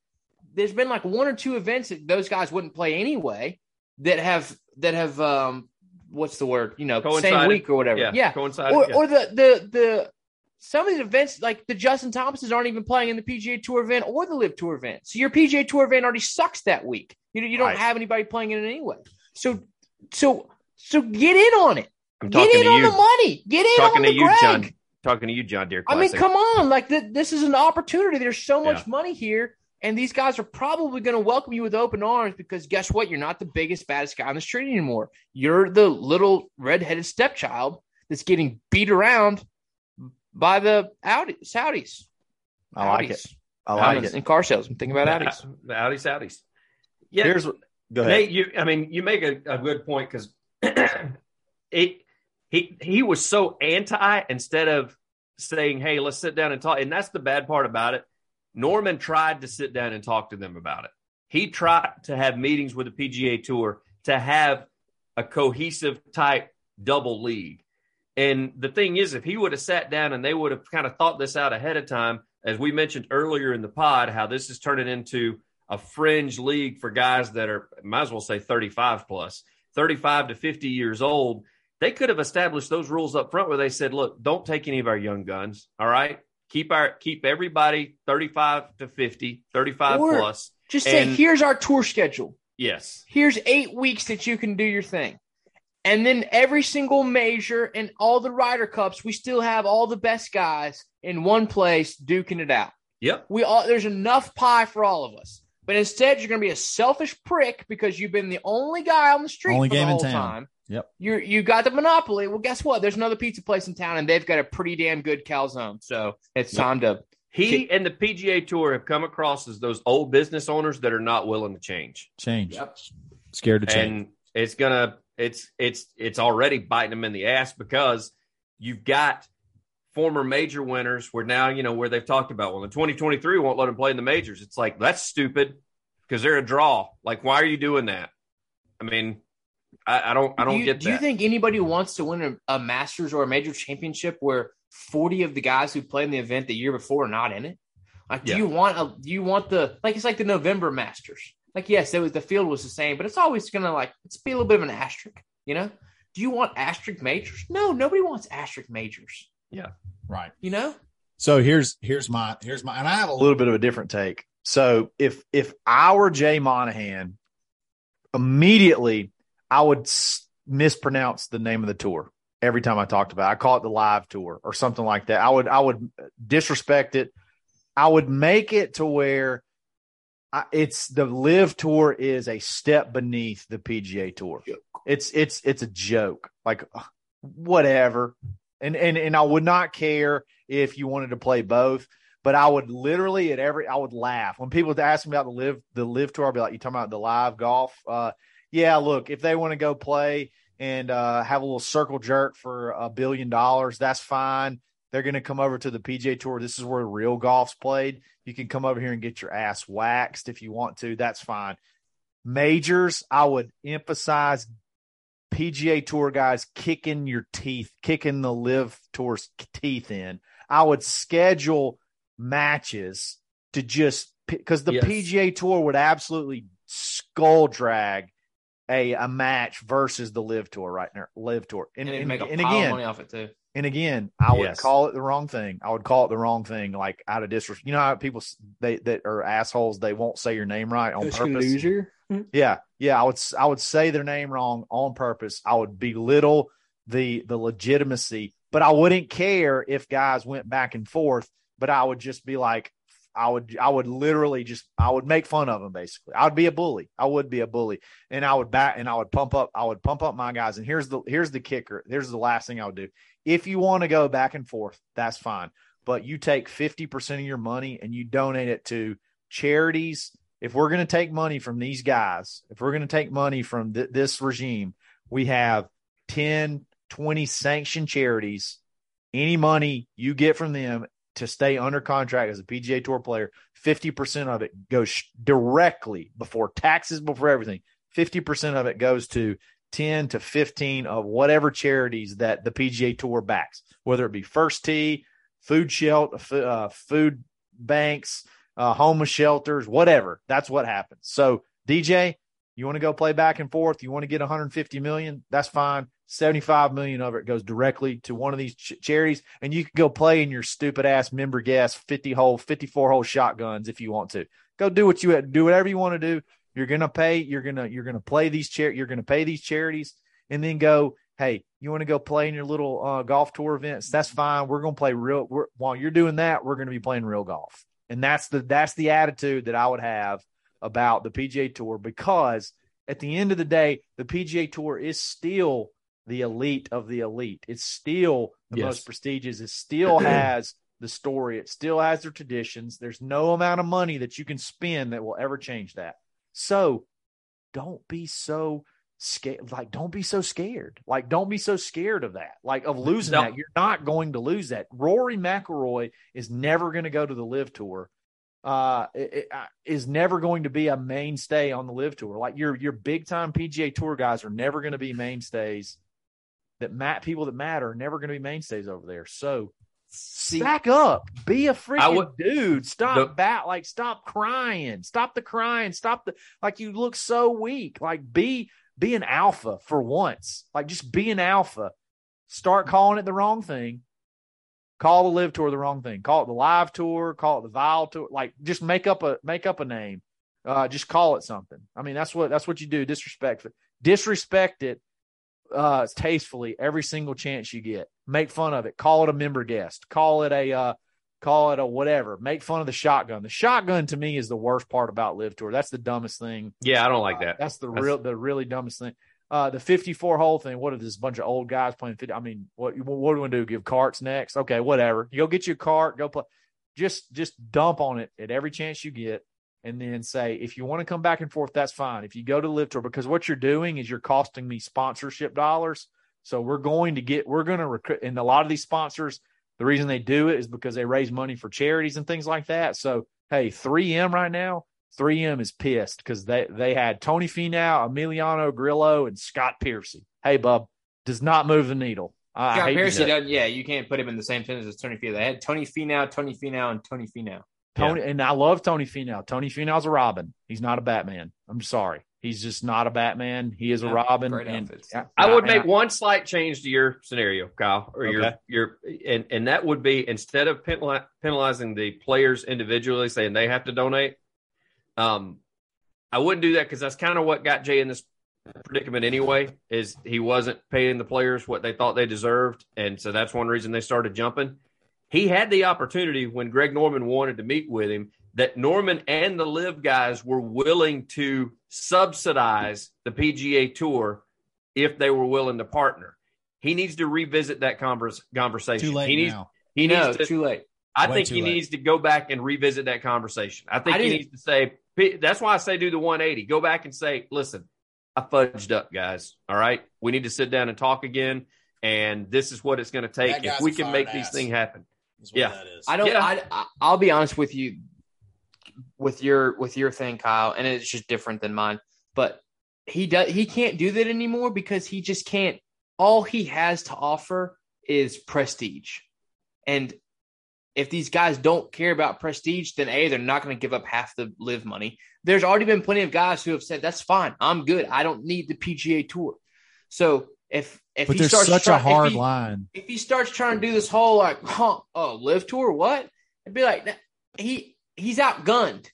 There's been like one or two events that those guys wouldn't play anyway. That have that have um what's the word? You know, same Coincided. week or whatever. Yeah. Yeah. Coincided. Or yeah. or the the the some of these events like the Justin Thomases aren't even playing in the PGA Tour event or the Live Tour event. So your PGA Tour event already sucks that week. You know you don't Right. have anybody playing in it anyway. So so so get in on it. I'm Get talking in to on you. the money. Get in Talking on to the you, Greg. John. Talking to you, John Deere I mean, come on. Like th- this is an opportunity. There's so much Yeah. money here, and these guys are probably going to welcome you with open arms because guess what? You're not the biggest, baddest guy on the street anymore. You're the little redheaded stepchild that's getting beat around by the Audi Saudis. I like it. I like Audis it. In car sales. I'm thinking about The- Audis. The Audi Saudis. Yeah. Here's what. Go ahead. Nate, you I mean, you make a, a good point because [CLEARS THROAT] it he he was so anti instead of saying, Hey, let's sit down and talk. And that's the bad part about it. Norman tried to sit down and talk to them about it. He tried to have meetings with the PGA tour to have a cohesive type double league. And the thing is, if he would have sat down and they would have kind of thought this out ahead of time, as we mentioned earlier in the pod, how this is turning into a fringe league for guys that are, might as well say 35 plus, 35 to 50 years old. They could have established those rules up front where they said, look, don't take any of our young guns. All right. Keep our, keep everybody 35 to 50, 35 Or- plus. Just say, here's our tour schedule. Yes. here's eight weeks that you can do your thing. And then every single major and all the Ryder Cups, we still have all the best guys in one place duking it out. Yep. We all there's enough pie for all of us. But instead, you're going to be a selfish prick because you've been the only guy on the street Only for the game in whole town. time. Yep. You you got the monopoly. Well, guess what? There's another pizza place in town, and they've got a pretty damn good calzone. So it's time to He and the PGA Tour have come across as those old business owners that are not willing to change. Change. Yep. Scared to change. and it's gonna it's it's it's already biting them in the ass because you've got former major winners where now you know where they've talked about well in 2023 won't let them play in the majors it's like that's stupid because they're a draw like why are you doing that i mean i, I don't i don't do you, get do you think anybody wants to win a, a Masters or a major championship where 40 of the guys who played in the event the year before are not in it? Like, do Yeah. you want a? Do you want the like? It's like the November Masters. Like, yes, it was the field was the same, but it's always gonna like it's be a little bit of an asterisk. You know? Do you want asterisk majors? No, nobody wants asterisk majors. Yeah, right. You know? So here's here's my here's my and I have a a little little bit of a different take. So if if I were Jay Monahan, immediately I would mispronounce the name of the tour every time I talked about. it. I call it the live tour or something like that. I would I would disrespect it. I would make it to where I, it's the live tour is a step beneath the PGA tour. It's it's it's a joke. Like whatever. And and and I would not care if you wanted to play both but I would literally at every I would laugh when people would ask me about the live the live tour. I'd be like, "You talking about the live golf?" Uh, yeah. Look, if they want to go play and uh, have a little circle jerk for a billion dollars, that's fine. They're going to come over to the PJ Tour. This is where real golf's played. You can come over here and get your ass waxed if you want to. That's fine. Majors, I would emphasize PGA Tour guys kicking your teeth, kicking the live tour's teeth in. I would schedule matches to just because the Yes. PGA Tour would absolutely skull drag a a match versus the Live Tour right now. Live Tour, and And, and, make a and pile of again, money off it too. and again, I would Yes. call it the wrong thing. I would call it the wrong thing, like out of disrespect. You know how people they that are assholes. They won't say your name right on purpose. Yeah, yeah. I would s- I would say their name wrong on purpose. I would belittle the the legitimacy, but I wouldn't care if guys went back and forth. But I would just be like, I would I would literally just I would make fun of them. Basically, I would be a bully. I would be a bully, and I would back and I would pump up. I would pump up my guys. And here's the here's the kicker. Here's the last thing I would do. If you want to go back and forth, that's fine. But you take fifty percent of your money and you donate it to charities if we're going to take money from these guys, if we're going to take money from th- this regime, we have 10, 20 sanctioned charities. Any money you get from them to stay under contract as a PGA Tour player, 50% of it goes directly before taxes, before everything. 50% of it goes to 10 to 15 of whatever charities that the PGA Tour backs, whether it be First Tee, food shelter, uh, food banks, uh, homeless shelters, whatever. That's what happens. So, DJ, you want to go play back and forth? You want to get 150 million? That's fine. 75 million of it goes directly to one of these ch- charities, and you can go play in your stupid ass member gas 50 hole, 54 hole shotguns if you want to. Go do what you do, whatever you want to do. You're gonna pay. You're gonna you're gonna play these char- You're gonna pay these charities, and then go. Hey, you want to go play in your little uh, golf tour events? That's fine. We're gonna play real. While you're doing that, we're gonna be playing real golf, and that's the that's the attitude that I would have about the PGA Tour because at the end of the day, the PGA Tour is still the elite of the elite. It's still the Yes. most prestigious. It still [CLEARS THROAT] has the story. It still has their traditions. There's no amount of money that you can spend that will ever change that. So don't be so scared. Like, don't be so scared. Like, don't be so scared of that. Like, of losing No. that. You're not going to lose that. Rory McIlroy is never going to go to the Live Tour. Uh, it- it- uh, is never going to be a mainstay on the Live Tour. Like your your big time PGA Tour guys are never going to be mainstays. That mat people that matter are never going to be mainstays over there. So back up, be a freaking would- dude. Stop The- bat, like stop crying, stop the crying, stop the like you look so weak. Like be be an alpha for once. Like just be an alpha. Start calling it the wrong thing. Call the live tour the wrong thing. Call it the live tour. Call it the vile tour. Like just make up a make up a name. Uh, just call it something. I mean that's what that's what you do. Disrespect it. Disrespect it uh tastefully every single chance you get. Make fun of it. Call it a member guest. Call it a uh call it a whatever. Make fun of the shotgun. The shotgun to me is the worst part about Live Tour. That's the dumbest thing. Yeah, I don't like that. That's the That's- real the really dumbest thing. Uh the 54 hole thing. What if this bunch of old guys playing 50? I mean, what what do we do? Give carts next? Okay, whatever. You go get your cart, go play. just just dump on it at every chance you get and then say if you want to come back and forth that's fine. If you go to live tour because what you're doing is you're costing me sponsorship dollars. So we're going to get we're going to recruit and a lot of these sponsors the reason they do it is because they raise money for charities and things like that. So hey 3m right now 3m is pissed because they they had tony finau emiliano grillo and scott piercy. Hey bub does not move the needle. I Scott Piercy, doesn't- yeah, you can't put him in the same sentence as Tony Finau. They had Tony Finau, Tony Finau, and Tony Finau. Tony, and I love Tony Finau. Tony Finau's a Robin. He's not a Batman. I'm sorry. He's just not a Batman. He is a Yeah, Robin. great and outfits. I would and make one slight change to your scenario, Kyle, or your Okay. your and and that would be instead of penalizing the players individually, saying they have to donate. Um, I wouldn't do that because that's kind of what got Jay in this predicament anyway. Is he wasn't paying the players what they thought they deserved, and so that's one reason they started jumping. He had the opportunity when Greg Norman wanted to meet with him that Norman and the Live guys were willing to subsidize the PGA Tour if they were willing to partner. He needs to revisit that converse, conversation. Too late he needs, now. He no, needs to, too late. I Way think he late. needs to go back and revisit that conversation. I think I he needs to say, that's why I say do the 180. Go back and say, listen, I fudged up, guys. All right. We need to sit down and talk again. And this is what it's going to take if we can fired make these ass. things happen. That's what Yeah. that is. I don't. Yeah. I, I I'll be honest with you, with your with your thing, Kyle, and it's just different than mine. But he does. He can't do that anymore because he just can't. All he has to offer is prestige, and if these guys don't care about prestige, then a they're not going to give up half the live money. There's already been plenty of guys who have said that's fine. I'm good. I don't need the PGA Tour. So if if but he there's starts such try- a if hard he- line. if he starts trying to do this whole like, huh, oh, live tour, what? I'd be like, he he's outgunned.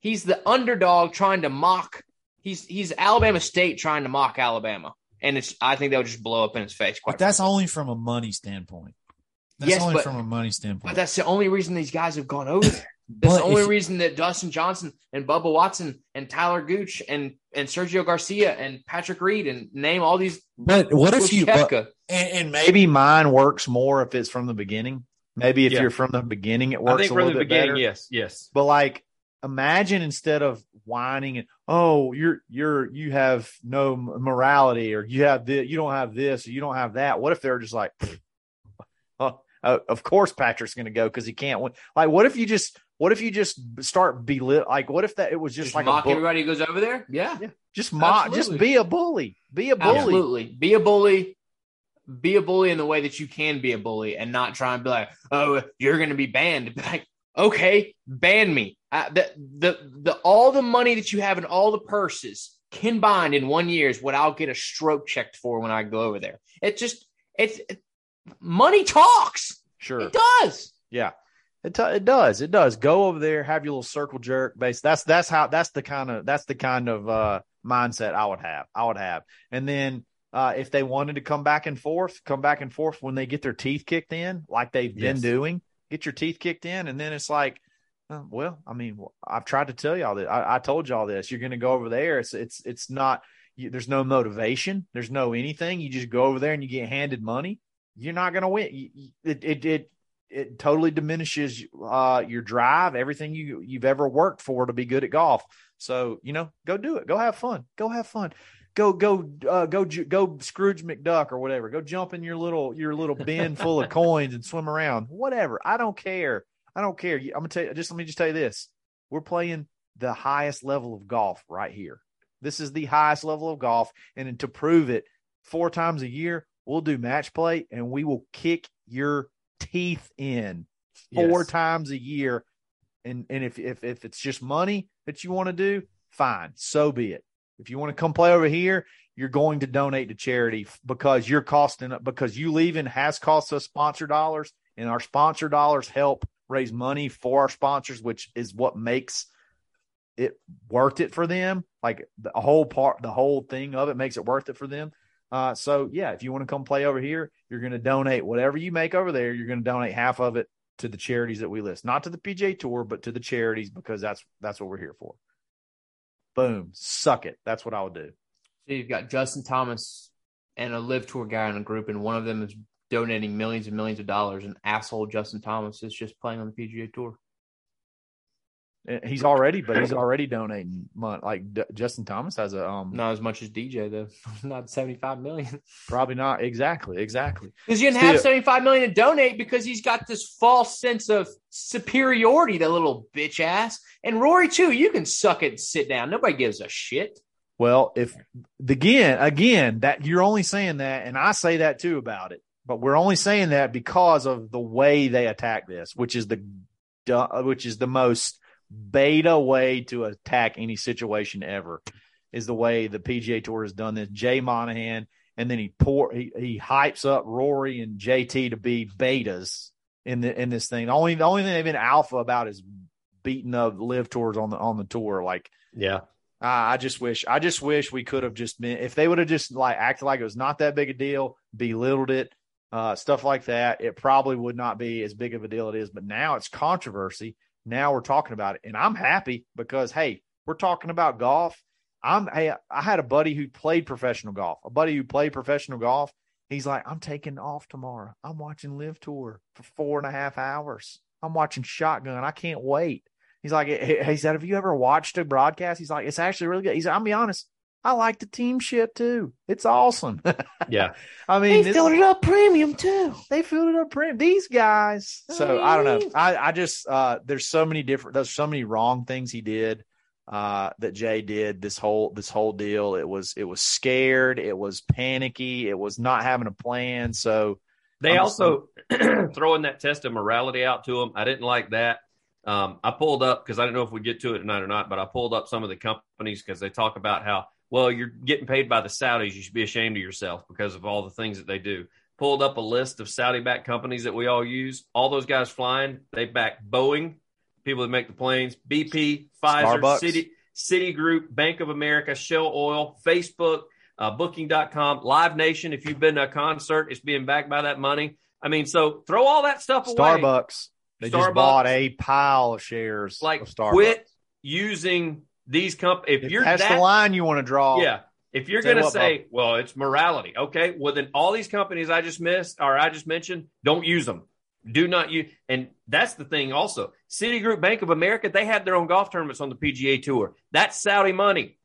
He's the underdog trying to mock. He's he's Alabama State trying to mock Alabama, and it's. I think would just blow up in his face. Quite But that's only from a money standpoint. That's Yes, only but- from a money standpoint. But that's the only reason these guys have gone over there. That's But the only if- reason that Dustin Johnson and Bubba Watson and Talor Gooch and and Sergio Garcia and Patrick Reed and name all these. But what if you? But, and, and maybe maybe mine works more if it's from the beginning. Maybe if Yeah. you're from the beginning, it I works think a from little the bit beginning, better. yes, yes. But like, imagine instead of whining and oh, you're you're you have no morality, or you have this, you don't have this, or you don't have that. What if they're just like, [LAUGHS] oh, uh, of course Patrick's going to go because he can't win. Like, what if you just what if you just start belit? Like, what if that it was just, Just like mock everybody who goes over there. Yeah, just mock, just Absolutely. be a bully, be a bully. Absolutely. Be a bully. Be a bully in the way that you can be a bully and not try and be like, oh, you're going to be banned. [LAUGHS] Like, okay, ban me. Uh, the, the, the, all the money that you have and all the purses combined in one year is what I'll get a stroke checked for when I go over there. It just, it's it, money talks. Sure, It does. Yeah. It, t- it does. It does. Go over there, have your little circle jerk base. That's that's how that's the kind of that's the kind of uh mindset I would have. I would have. And then uh if they wanted to come back and forth, come back and forth when they get their teeth kicked in, like they've been doing, get your teeth kicked in, and then it's like, uh, well, I mean, I've tried to tell y'all that. I, I told y'all this. You're going to go over there. It's it's it's not. You, there's no motivation. There's no anything. You just go over there and you get handed money. You're not going to win. You- it it it it totally diminishes uh, your drive, everything you you've ever worked for to be good at golf. So you know, go do it. Go have fun. Go have fun. Go go uh, go go Scrooge McDuck or whatever. Go jump in your little your little bin full of [LAUGHS] coins and swim around. Whatever. I don't care. I don't care. I'm gonna tell you. Just let me just tell you this. We're playing the highest level of golf right here. This is the highest level of golf, and to prove it, four times a year we'll do match play, and we will kick your teeth in four Yes. times a year. And and if if if it's just money that you want to do, fine, so be it. If you want to come play over here, you're going to donate to charity because you're costing because you leaving has cost us sponsor dollars, and our sponsor dollars help raise money for our sponsors, which is what makes it worth it for them. Like the whole part, the whole thing of it makes it worth it for them. Uh, so yeah, if you want to come play over here, you're going to donate whatever you make over there. You're going to donate half of it to the charities that we list, not to the PJ Tour, but to the charities because that's that's what we're here for. Boom, suck it. That's what I'll do. So you've got Justin Thomas and a live tour guy in a group, and one of them is donating millions and millions of dollars, and asshole Justin Thomas is just playing on the PGA Tour. And He's already, but he's already donating money. Like D- Justin Thomas has a um, Not as much as DJ though. [LAUGHS] Not seventy five million. probably not exactly, exactly. Because you didn't have seventy five million to donate because he's got this false sense of superiority, that little bitch ass. And Rory too. You can suck it and sit down. Nobody gives a shit. Well, if again, again, that you're only saying that, and I say that too about it, but we're only saying that because of the way they attack this, which is the, which is the most beta way to attack any situation ever, is the way the PGA Tour has done this. Jay Monahan, and then he pour he, he hypes up Rory and JT to be betas in the in this thing. The only the only thing they've been alpha about is beating up live tours on the on the tour, like. Yeah. I I just wish I just wish we could have just been if they would have just like acted like it was not that big a deal, belittled it, uh, stuff like that. It probably would not be as big of a deal it is. But now it's controversy. Now we're talking about it, and I'm happy because hey, we're talking about golf. I'm hey, I had a buddy who played professional golf. A buddy who played professional golf. He's like, I'm taking off tomorrow. I'm watching Live Tour for four and a half hours. I'm watching Shotgun. I can't wait. He's like, he said, have you ever watched a broadcast? He's like, it's actually really good. He's like, I'll be honest. I like the team shit too. It's awesome. [LAUGHS] Yeah. I mean, this- it up premium too. they filled it up print. These guys. So I don't know. I, I just uh there's so many different there's so many wrong things he did uh that Jay did this whole this whole deal. It was it was scared, it was panicky, it was not having a plan. So They I'm also [CLEARS THROAT] throwing that test of morality out to them. I didn't like that. Um, I pulled up because I don't know if we get to it tonight or not, but I pulled up some of the companies because they talk about how well you're getting paid by the Saudis. You should be ashamed of yourself because of all the things that they do. Pulled up a list of Saudi-backed companies that we all use. All those guys flying, they back Boeing, people that make the planes, BP, Pfizer, Starbucks. City, Citigroup, Bank of America, Shell Oil, Facebook, uh, Booking.com, Live Nation. If you've been to a concert, it's being backed by that money. I mean, so throw all that stuff away. Starbucks. They just bought a pile of shares Like, of Starbucks. quit using these companies. If, If you're that's that, the line you want to draw. yeah. If you're going to say, well, it's morality, okay, well then all these companies I just missed or I just mentioned, don't use them. Do not use, and that's the thing. Also, Citigroup, Bank of America, they have their own golf tournaments on the PGA Tour. That's Saudi money.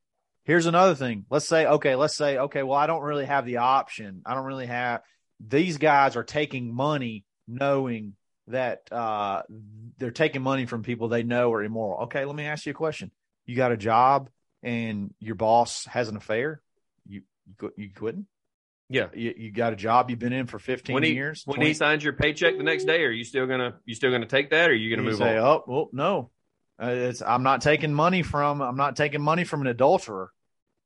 Here's another thing. Let's say, okay, let's say, okay, well, I don't really have the option. I don't really have these guys are taking money knowing that uh they're taking money from people they know are immoral. Okay, let me ask you a question. You got a job and your boss has an affair? You you, you quitting? Yeah. You, you got a job you've been in for 15 When he years? when 20 he signs your paycheck the next day, are you still gonna you still gonna take that, or are you gonna you move say, on? "Oh, well, no, uh, it's, I'm not taking money from I'm not taking money from an adulterer."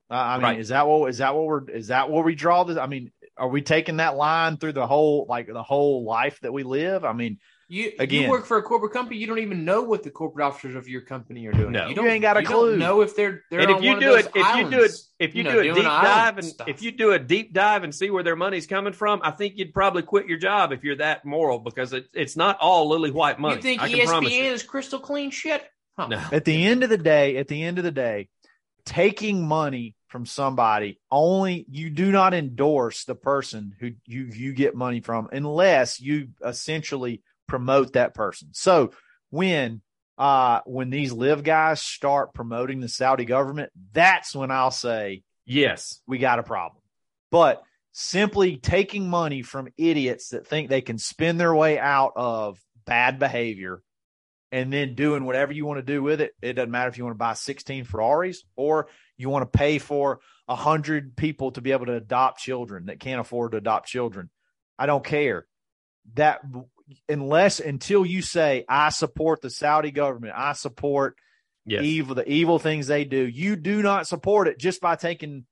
Uh, I mean, Right. is that what is that what we're is that where we draw this? I mean, are we taking that line through the whole like the whole life that we live? I mean, You Again. you work for a corporate company. You don't even know what the corporate officers of your company are doing. No. you, You don't, ain't got a you clue. Don't know if they're they're and on if you one do of it, those if you do it, if you, know, do a deep dive, and stuff. if you do a deep dive and see where their money's coming from, I think you'd probably quit your job if you're that moral because it, it's not all lily white money. you think I can you. ESPN is crystal clean shit? Huh. No. at the end of the day, at the end of the day, taking money from somebody only you do not endorse the person who you you get money from unless you essentially promote that person. So when uh when these live guys start promoting the Saudi government, that's when I'll say Yes. we got a problem. But simply taking money from idiots that think they can spin their way out of bad behavior and then doing whatever you want to do with it. It doesn't matter if you want to buy 16 Ferraris or you want to pay for a hundred people to be able to adopt children that can't afford to adopt children. I don't care that unless until you say, I support the Saudi government, I support Yes. evil, the evil things they do. You do not support it just by taking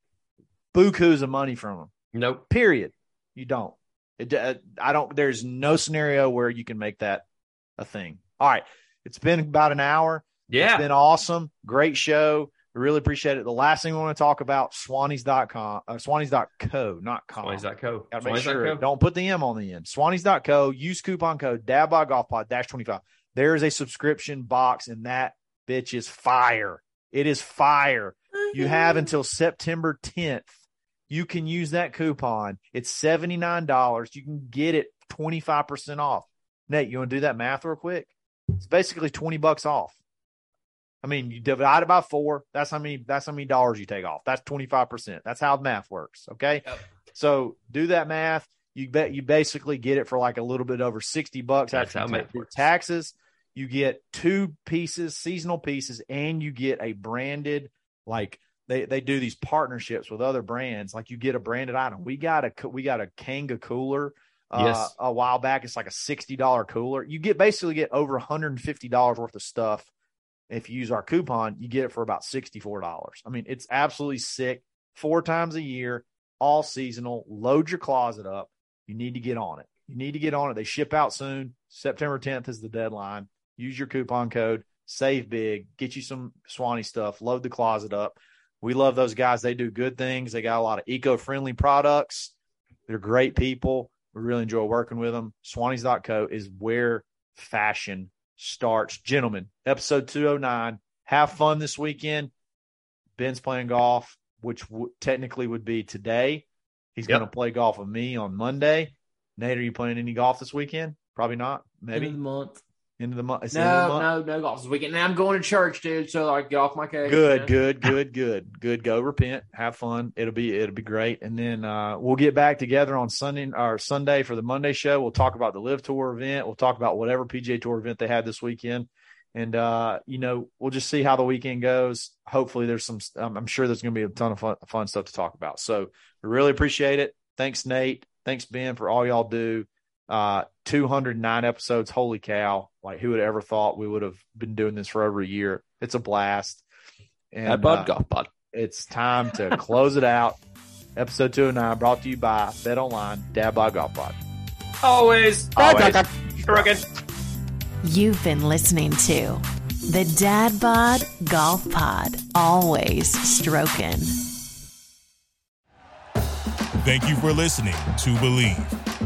bukus of money from them. Nope. Period. You don't. It, uh, I don't. There's no scenario where you can make that a thing. All right. It's been about an hour. Yeah. It's been awesome. Great show. We really appreciate it. The last thing we want to talk about, swannies.com, uh, swannies.co, not com. Swannies.co. Gotta make sure. Don't put the M on the end. Swannies.co. Use coupon code DadBod Golf Pod dash 25. There is a subscription box, and that bitch is fire. It is fire. You have until September 10th you can use that coupon. It's $79. You can get it 25% off. Nate, you want to do that math real quick? It's basically 20 bucks off. I mean, you divide it by four. That's how many. That's how many dollars you take off. That's twenty five percent. That's how math works. Okay, Yep. so do that math. You bet you basically get it for like a little bit over sixty bucks That's after how you math your works. taxes. You get two pieces, seasonal pieces, and you get a branded like they they do these partnerships with other brands. Like you get a branded item. We got a we got a Kanga cooler. Uh, Yes. a while back, it's like a sixty dollar cooler. You get basically get over one hundred and fifty dollars worth of stuff if you use our coupon, you get it for about $64. I mean, it's absolutely sick. Four times a year, all seasonal. Load your closet up. You need to get on it. You need to get on it. They ship out soon. September 10th is the deadline. Use your coupon code, save big, get you some Swanee stuff, load the closet up. We love those guys. They do good things. They got a lot of eco friendly products. They're great people. We really enjoy working with them. Swannies.co is where fashion starts. Gentlemen, episode 209. Have fun this weekend. Ben's playing golf, which w- technically would be today. He's Yep. going to play golf with me on Monday. Nate, are you playing any golf this weekend? Probably not. Maybe End of the month. End of the month. It's the end of the No, month. no, no golf this weekend. And I'm going to church, dude. So I get off my case. Good, man. good, [LAUGHS] good, good, good. Go repent, have fun. It'll be it'll be great, and then uh, we'll get back together on Sunday or Sunday for the Monday show. We'll talk about the Live Tour event. We'll talk about whatever PGA Tour event they had this weekend, and uh, you know we'll just see how the weekend goes. Hopefully, there's some. Um, I'm sure there's going to be a ton of fun, fun stuff to talk about. So we really appreciate it. Thanks, Nate. Thanks, Ben, for all y'all do. Uh, 209 episodes. Holy cow! Like who would ever thought we would have been doing this for over a year? It's a blast. And That bud uh, golf pod. it's time to close it out. Episode 209 brought to you by Bet Online, Dad Bod Golf Pod. Always. Always. Crooked. You've been listening to the Dad Bod Golf Pod. Always stroking. Thank you for listening to Bleav.